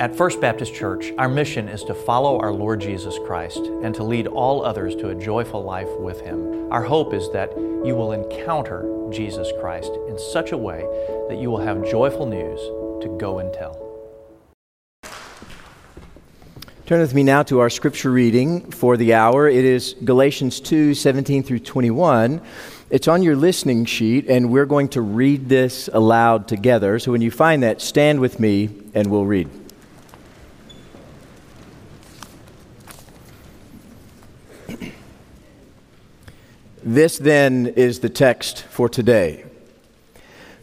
At First Baptist Church, our mission is to follow our Lord Jesus Christ and to lead all others to a joyful life with Him. Our hope is that you will encounter Jesus Christ in such a way that you will have joyful news to go and tell. Turn with me now to our scripture reading for the hour. It is Galatians 2 17 through 21. It's on your listening sheet, and we're going to read this aloud together. So when you find that, stand with me and we'll read. This then is the text for today.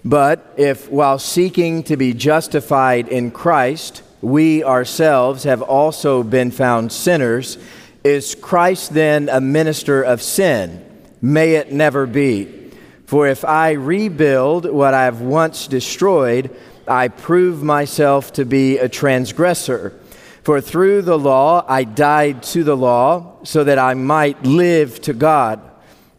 But if while seeking to be justified in Christ, we ourselves have also been found sinners, is Christ then a minister of sin? May it never be. For if I rebuild what I have once destroyed, I prove myself to be a transgressor. For through the law I died to the law, so that I might live to God.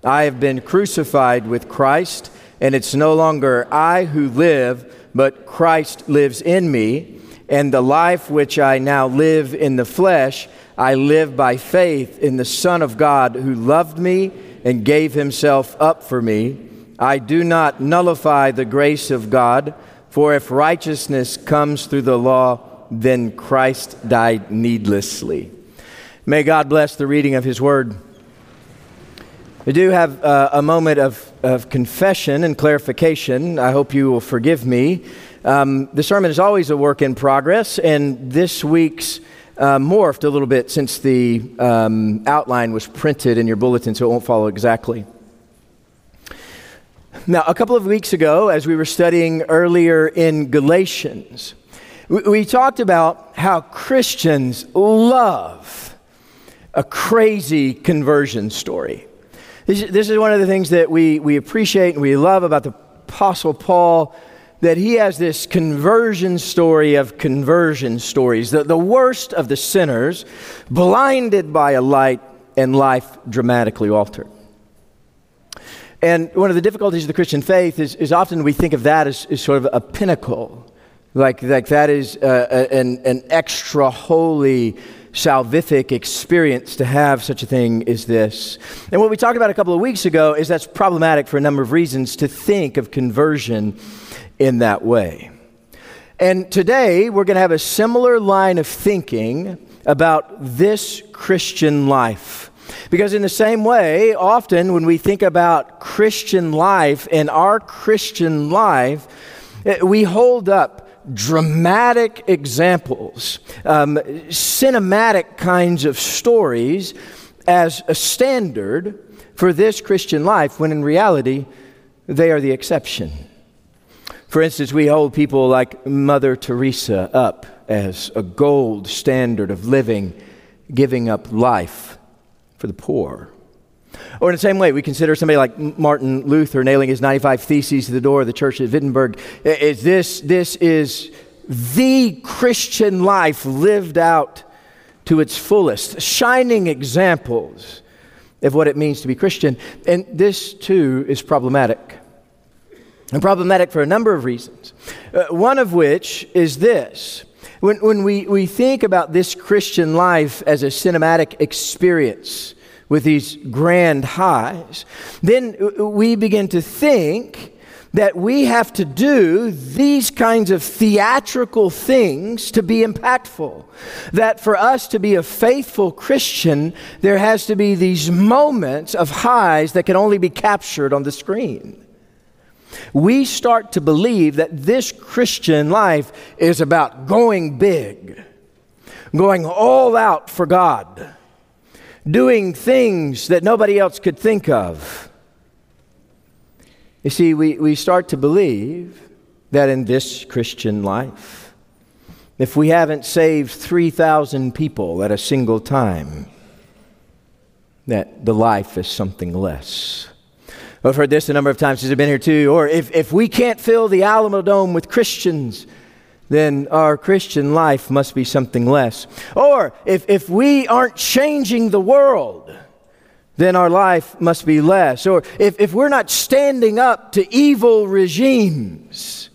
I have been crucified with Christ, and it's no longer I who live, but Christ lives in me. And the life which I now live in the flesh, I live by faith in the Son of God who loved me and gave himself up for me. I do not nullify the grace of God, for if righteousness comes through the law, then Christ died needlessly. May God bless the reading of his word. I do have uh, a moment of, of confession and clarification. I hope you will forgive me. Um, the sermon is always a work in progress, and this week's uh, morphed a little bit since the um, outline was printed in your bulletin, so it won't follow exactly. Now, a couple of weeks ago, as we were studying earlier in Galatians, we, we talked about how Christians love a crazy conversion story. This, this is one of the things that we, we appreciate and we love about the Apostle Paul that he has this conversion story of conversion stories, the, the worst of the sinners, blinded by a light and life dramatically altered. And one of the difficulties of the Christian faith is, is often we think of that as, as sort of a pinnacle, like, like that is uh, an, an extra holy salvific experience to have such a thing as this. And what we talked about a couple of weeks ago is that's problematic for a number of reasons to think of conversion in that way. And today we're going to have a similar line of thinking about this Christian life. Because, in the same way, often when we think about Christian life and our Christian life, eh, we hold up dramatic examples, um, cinematic kinds of stories as a standard for this Christian life, when in reality, they are the exception. For instance, we hold people like Mother Teresa up as a gold standard of living, giving up life for the poor. Or in the same way, we consider somebody like Martin Luther nailing his 95 Theses to the door of the church at Wittenberg. Is this, this is the Christian life lived out to its fullest, shining examples of what it means to be Christian. And this, too, is problematic. And problematic for a number of reasons. Uh, one of which is this when, when we, we think about this Christian life as a cinematic experience, with these grand highs, then we begin to think that we have to do these kinds of theatrical things to be impactful. That for us to be a faithful Christian, there has to be these moments of highs that can only be captured on the screen. We start to believe that this Christian life is about going big, going all out for God doing things that nobody else could think of. You see, we, we start to believe that in this Christian life, if we haven't saved 3,000 people at a single time, that the life is something less. I've heard this a number of times since I've been here too. Or if, if we can't fill the Alamodome with Christians, then our Christian life must be something less. Or if, if we aren't changing the world, then our life must be less. Or if, if we're not standing up to evil regimes,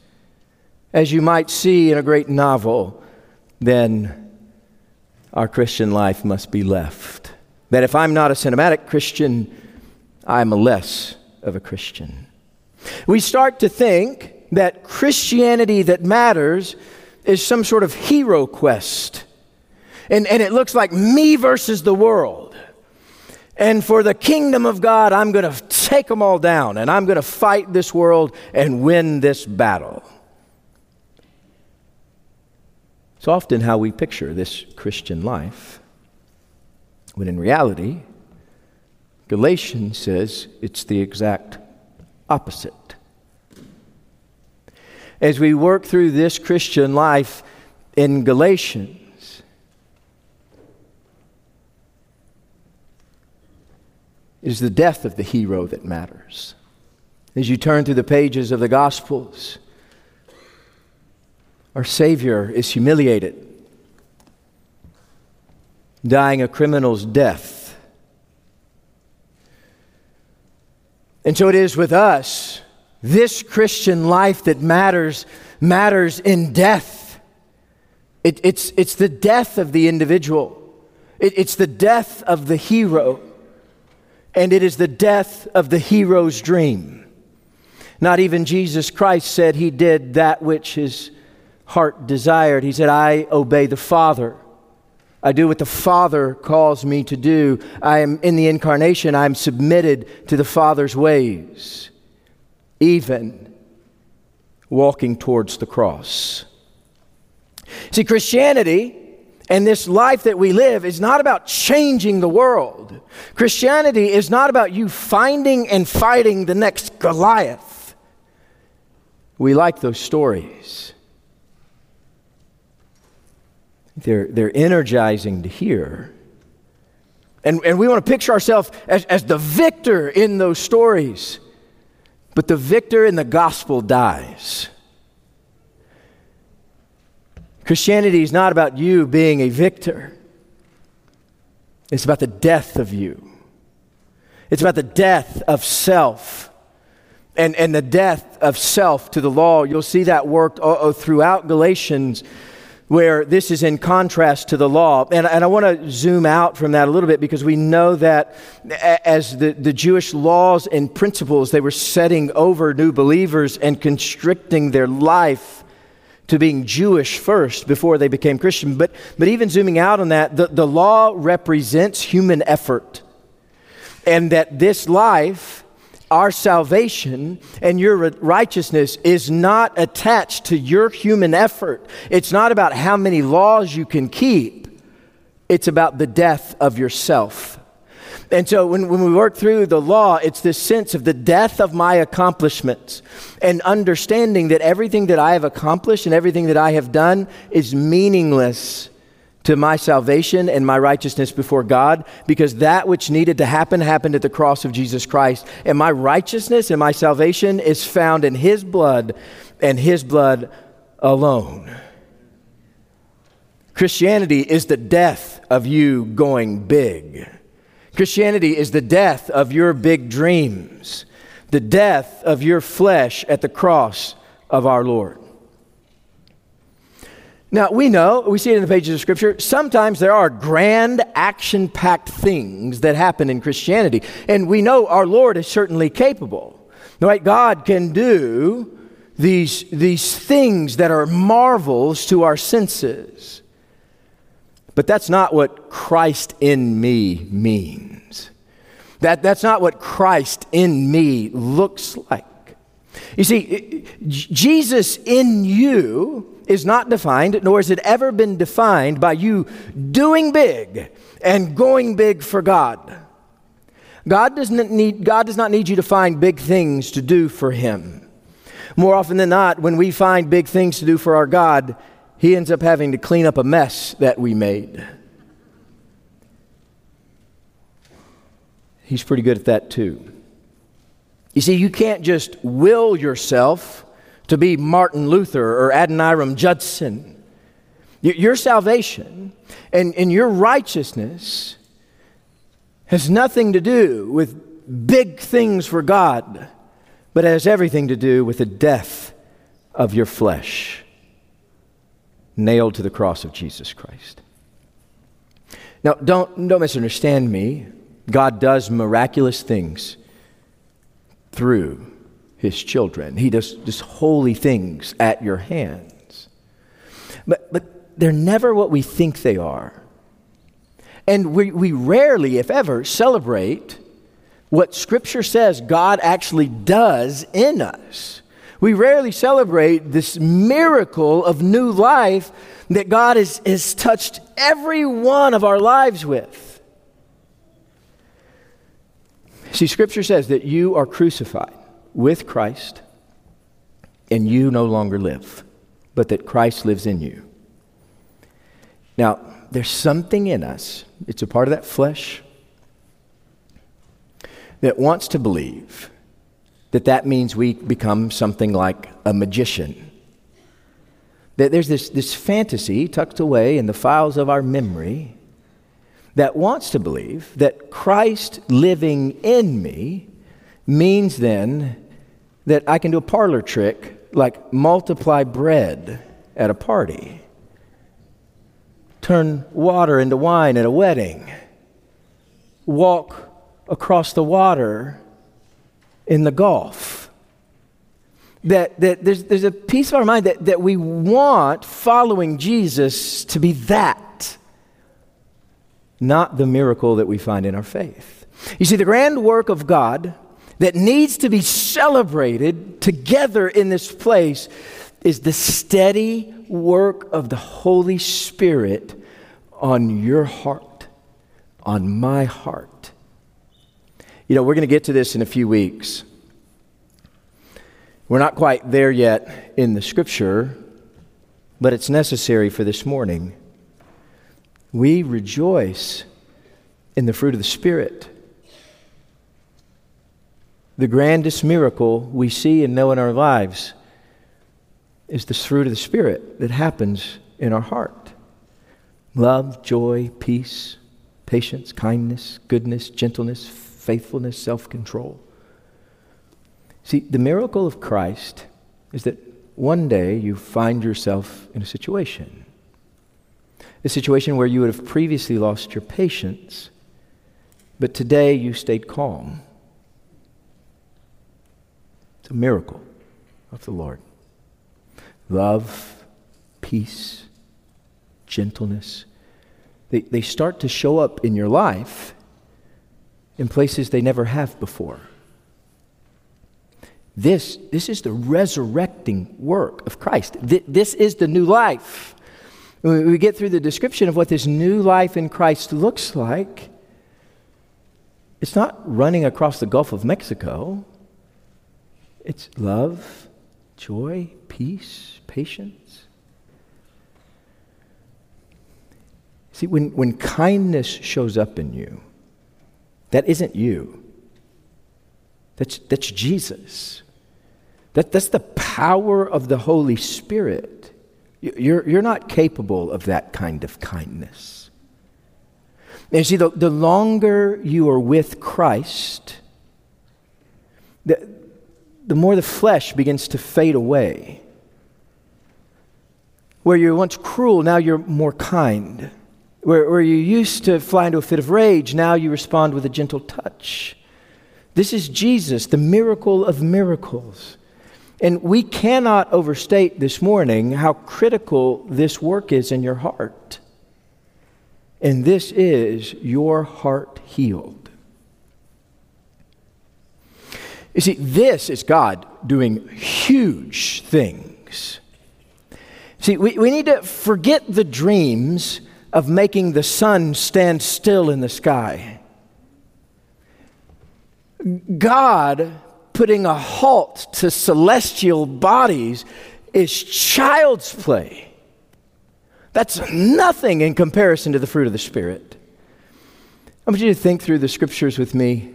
as you might see in a great novel, then our Christian life must be left. That if I'm not a cinematic Christian, I'm a less of a Christian. We start to think that Christianity that matters is some sort of hero quest. And, and it looks like me versus the world. And for the kingdom of God, I'm going to take them all down and I'm going to fight this world and win this battle. It's often how we picture this Christian life, when in reality, Galatians says it's the exact opposite. As we work through this Christian life in Galatians, it is the death of the hero that matters. As you turn through the pages of the Gospels, our Savior is humiliated, dying a criminal's death. And so it is with us. This Christian life that matters matters in death. It, it's, it's the death of the individual, it, it's the death of the hero, and it is the death of the hero's dream. Not even Jesus Christ said he did that which his heart desired. He said, I obey the Father. I do what the Father calls me to do. I am in the incarnation, I'm submitted to the Father's ways, even walking towards the cross. See, Christianity and this life that we live is not about changing the world. Christianity is not about you finding and fighting the next Goliath. We like those stories. They're, they're energizing to hear. And, and we want to picture ourselves as, as the victor in those stories. But the victor in the gospel dies. Christianity is not about you being a victor, it's about the death of you. It's about the death of self and, and the death of self to the law. You'll see that worked throughout Galatians where this is in contrast to the law. And, and I want to zoom out from that a little bit because we know that as the, the Jewish laws and principles, they were setting over new believers and constricting their life to being Jewish first before they became Christian. But, but even zooming out on that, the, the law represents human effort. And that this life our salvation and your righteousness is not attached to your human effort. It's not about how many laws you can keep, it's about the death of yourself. And so when, when we work through the law, it's this sense of the death of my accomplishments and understanding that everything that I have accomplished and everything that I have done is meaningless to my salvation and my righteousness before God because that which needed to happen happened at the cross of Jesus Christ. And my righteousness and my salvation is found in His blood and His blood alone. Christianity is the death of you going big. Christianity is the death of your big dreams, the death of your flesh at the cross of our Lord. Now, we know, we see it in the pages of Scripture, sometimes there are grand, action packed things that happen in Christianity. And we know our Lord is certainly capable. Right? God can do these, these things that are marvels to our senses. But that's not what Christ in me means. That, that's not what Christ in me looks like. You see, Jesus in you is not defined, nor has it ever been defined by you doing big and going big for God. God does not need, God does not need you to find big things to do for Him. More often than not, when we find big things to do for our God, He ends up having to clean up a mess that we made. He's pretty good at that too. You see, you can't just will yourself to be Martin Luther or Adoniram Judson. Your salvation and, and your righteousness has nothing to do with big things for God, but has everything to do with the death of your flesh. nailed to the cross of Jesus Christ. Now, don't, don't misunderstand me. God does miraculous things through his children, he does just holy things at your hands. But, but they're never what we think they are. And we, we rarely, if ever, celebrate what Scripture says God actually does in us. We rarely celebrate this miracle of new life that God has, has touched every one of our lives with. See, Scripture says that you are crucified with Christ and you no longer live, but that Christ lives in you. Now, there's something in us, it's a part of that flesh, that wants to believe that that means we become something like a magician. That there's this, this fantasy tucked away in the files of our memory that wants to believe that Christ living in me means then that I can do a parlor trick like multiply bread at a party, turn water into wine at a wedding, walk across the water in the Gulf. That, that there's, there's a piece of our mind that, that we want following Jesus to be that, not the miracle that we find in our faith. You see, the grand work of God that needs to be celebrated together in this place is the steady work of the Holy Spirit on your heart, on my heart. You know, we're going to get to this in a few weeks. We're not quite there yet in the scripture, but it's necessary for this morning. We rejoice in the fruit of the Spirit. The grandest miracle we see and know in our lives is the fruit of the Spirit that happens in our heart love, joy, peace, patience, kindness, goodness, gentleness, faithfulness, self control. See, the miracle of Christ is that one day you find yourself in a situation, a situation where you would have previously lost your patience, but today you stayed calm a miracle of the Lord. Love, peace, gentleness, they, they start to show up in your life in places they never have before. This, this is the resurrecting work of Christ. This is the new life. We get through the description of what this new life in Christ looks like, it's not running across the Gulf of Mexico. It's love, joy, peace, patience. See, when, when kindness shows up in you, that isn't you. That's, that's Jesus. That, that's the power of the Holy Spirit. You're, you're not capable of that kind of kindness. And see, the, the longer you are with Christ, the, the more the flesh begins to fade away. Where you were once cruel, now you're more kind. Where, where you used to fly into a fit of rage, now you respond with a gentle touch. This is Jesus, the miracle of miracles. And we cannot overstate this morning how critical this work is in your heart. And this is your heart healed. You see, this is God doing huge things. See, we, we need to forget the dreams of making the sun stand still in the sky. God putting a halt to celestial bodies is child's play. That's nothing in comparison to the fruit of the Spirit. I want you to think through the scriptures with me.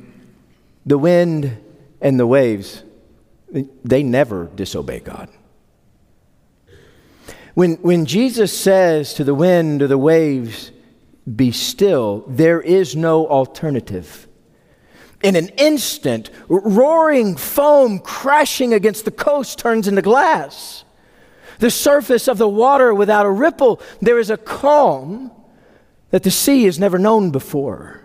The wind and the waves, they never disobey God. When, when Jesus says to the wind or the waves, be still, there is no alternative. In an instant, roaring foam crashing against the coast turns into glass. the surface of the water without a ripple. There is a calm that the sea has never known before.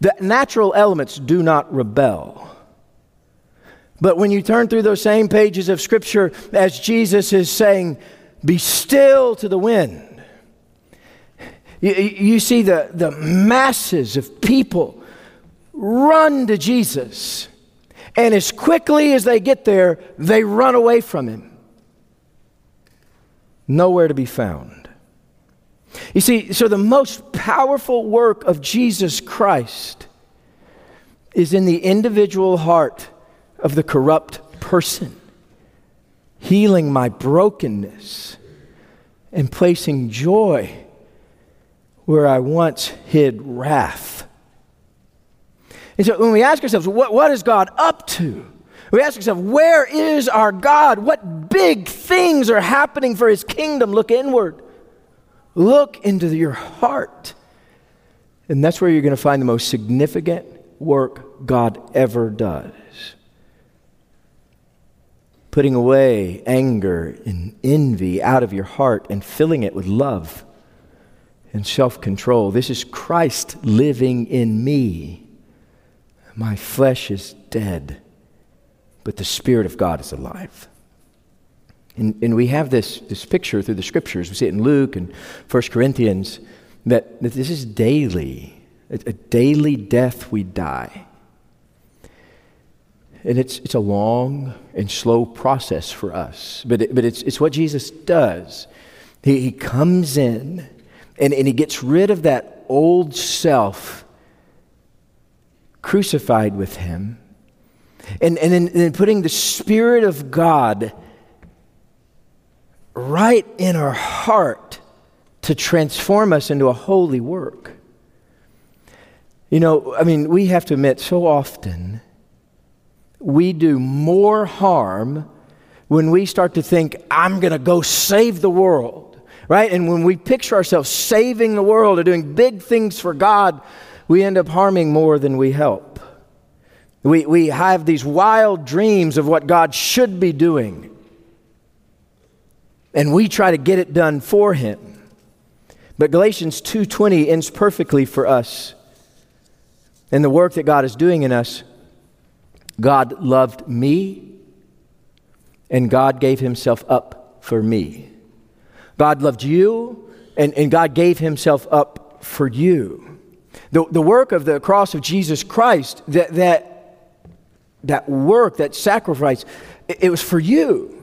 The natural elements do not rebel. But when you turn through those same pages of Scripture, as Jesus is saying, Be still to the wind, you, you see the, the masses of people run to Jesus. And as quickly as they get there, they run away from him. Nowhere to be found. You see, so the most powerful work of Jesus Christ is in the individual heart of the corrupt person, healing my brokenness and placing joy where I once hid wrath. And so when we ask ourselves, what, what is God up to? We ask ourselves, where is our God? What big things are happening for his kingdom? Look inward. Look into your heart. And that's where you're going to find the most significant work God ever does. Putting away anger and envy out of your heart and filling it with love and self control. This is Christ living in me. My flesh is dead, but the Spirit of God is alive. And, and we have this, this picture through the scriptures. We see it in Luke and 1 Corinthians that, that this is daily, a, a daily death we die. And it's, it's a long and slow process for us, but, it, but it's, it's what Jesus does. He, he comes in and, and he gets rid of that old self crucified with him. And, and then, and then putting the Spirit of God right in our heart to transform us into a holy work. You know, I mean, we have to admit so often we do more harm when we start to think, I'm going to go save the world, right? And when we picture ourselves saving the world or doing big things for God, we end up harming more than we help. We, we have these wild dreams of what God should be doing and we try to get it done for him. But Galatians 2:20 ends perfectly for us. In the work that God is doing in us, God loved me and God gave himself up for me. God loved you and, and God gave himself up for you. The, the work of the cross of Jesus Christ, that, that, that work, that sacrifice, it, it was for you.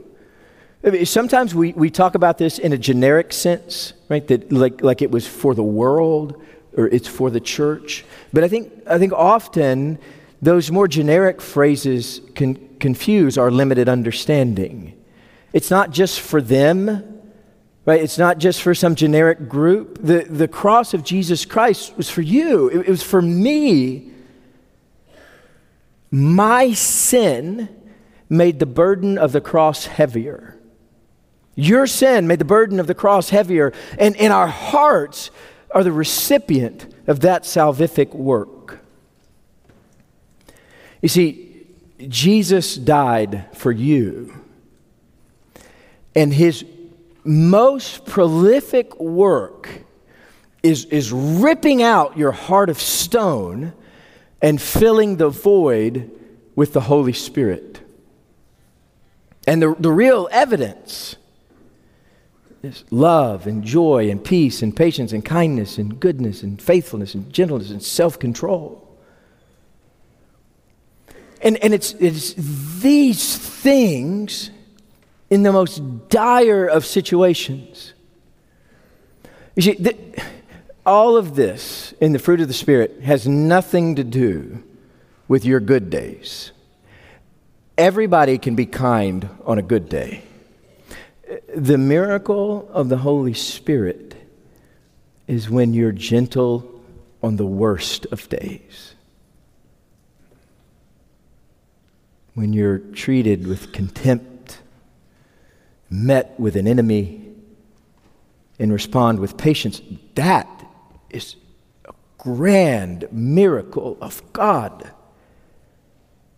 Sometimes we, we talk about this in a generic sense, right? That like, like it was for the world or it's for the church. But I think, I think often those more generic phrases can confuse our limited understanding. It's not just for them, right? It's not just for some generic group. The, the cross of Jesus Christ was for you, it, it was for me. My sin made the burden of the cross heavier. Your sin made the burden of the cross heavier, and in our hearts are the recipient of that salvific work. You see, Jesus died for you, and his most prolific work is, is ripping out your heart of stone and filling the void with the Holy Spirit. And the, the real evidence is love and joy and peace and patience and kindness and goodness and faithfulness and gentleness and self control. And, and it's, it's these things in the most dire of situations. You see, all of this in the fruit of the Spirit has nothing to do with your good days. Everybody can be kind on a good day the miracle of the Holy Spirit is when you're gentle on the worst of days. When you're treated with contempt, met with an enemy, and respond with patience. That is a grand miracle of God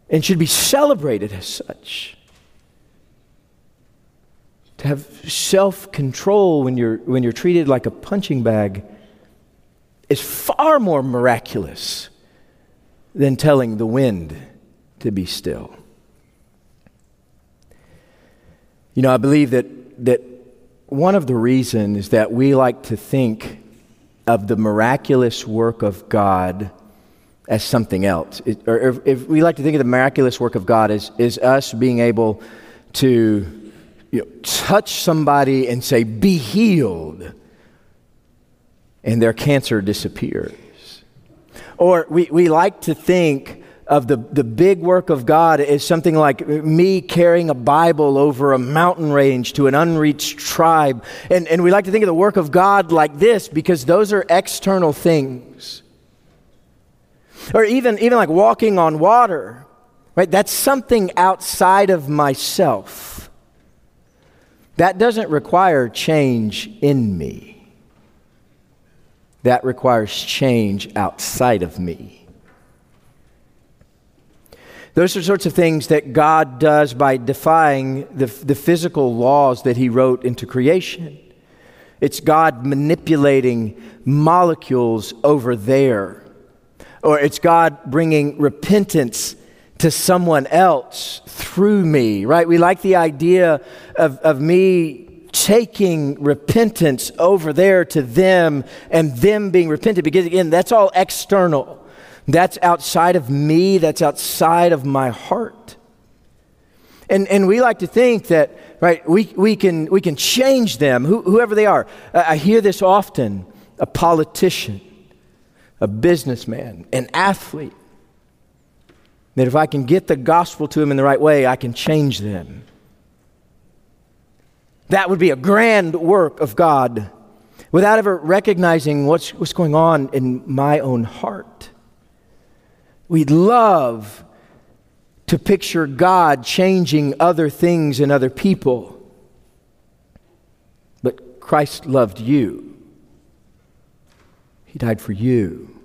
and should be celebrated as such. to have self control when you're, when you're treated like a punching bag is far more miraculous than telling the wind to be still. You know, I believe that, that one of the reasons that we like to think of the miraculous work of God as something else, it, or if, if, we like to think of the miraculous work of God as, is us being able to you know, touch somebody and say, Be healed, and their cancer disappears. Or we, we like to think of the, the big work of God is something like me carrying a Bible over a mountain range to an unreached tribe. And, and we like to think of the work of God like this because those are external things. Or even, even like walking on water, right? That's something outside of myself. That doesn't require change in me that requires change outside of me. Those are sorts of things that God does by defying the, the physical laws that He wrote into creation. It's God manipulating molecules over there. Or it's God bringing repentance to someone else through me, right? We like the idea of, of me taking repentance over there to them and them being repented because again that's all external that's outside of me that's outside of my heart. And, and we like to think that right we, we, can, we can change them who, whoever they are. I hear this often a politician a businessman an athlete that if i can get the gospel to them in the right way i can change them. That would be a grand work of God without ever recognizing what's, what's going on in my own heart. We'd love to picture God changing other things and other people. But Christ loved you, He died for you.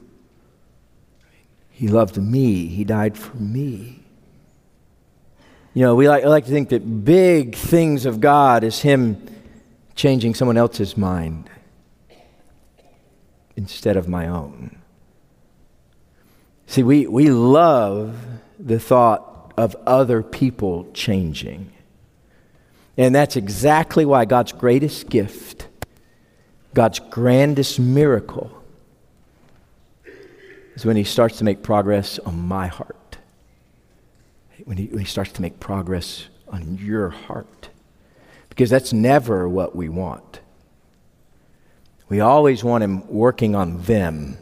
He loved me, He died for me. You know, we like, like to think that big things of God is Him changing someone else's mind instead of my own. See, we, we love the thought of other people changing. And that's exactly why God's greatest gift, God's grandest miracle, is when He starts to make progress on my heart when he, when he starts to make progress on your heart. Because that's never what we want. We always want him working on them.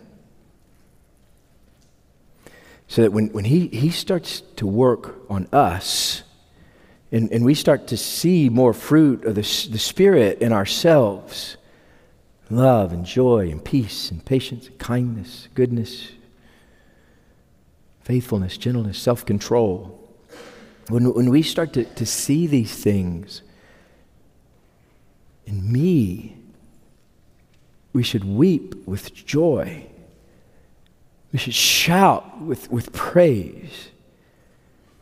So that when, when he, he starts to work on us, and, and we start to see more fruit of the, the Spirit in ourselves love and joy and peace and patience and kindness, goodness, faithfulness, gentleness, self control when, when we start to, to see these things in me, we should weep with joy. We should shout with, with praise.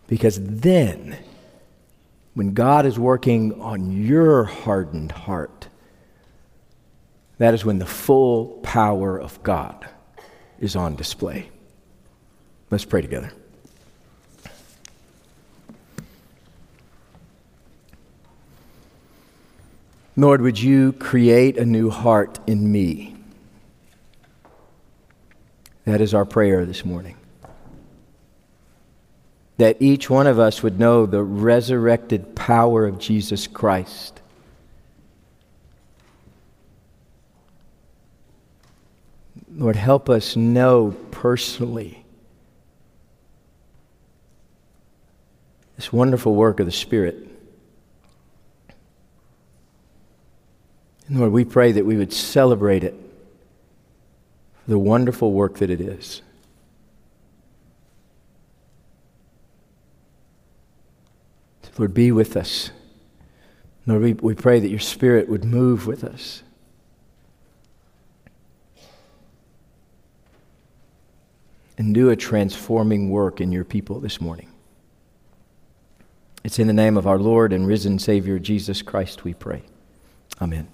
Because then, when God is working on your hardened heart, that is when the full power of God is on display. Let's pray together. Lord, would you create a new heart in me? That is our prayer this morning. That each one of us would know the resurrected power of Jesus Christ. Lord, help us know personally this wonderful work of the Spirit. And Lord, we pray that we would celebrate it the wonderful work that it is. Lord, be with us. Lord, we, we pray that your Spirit would move with us. And do a transforming work in your people this morning. It's in the name of our Lord and risen Savior Jesus Christ we pray. Amen.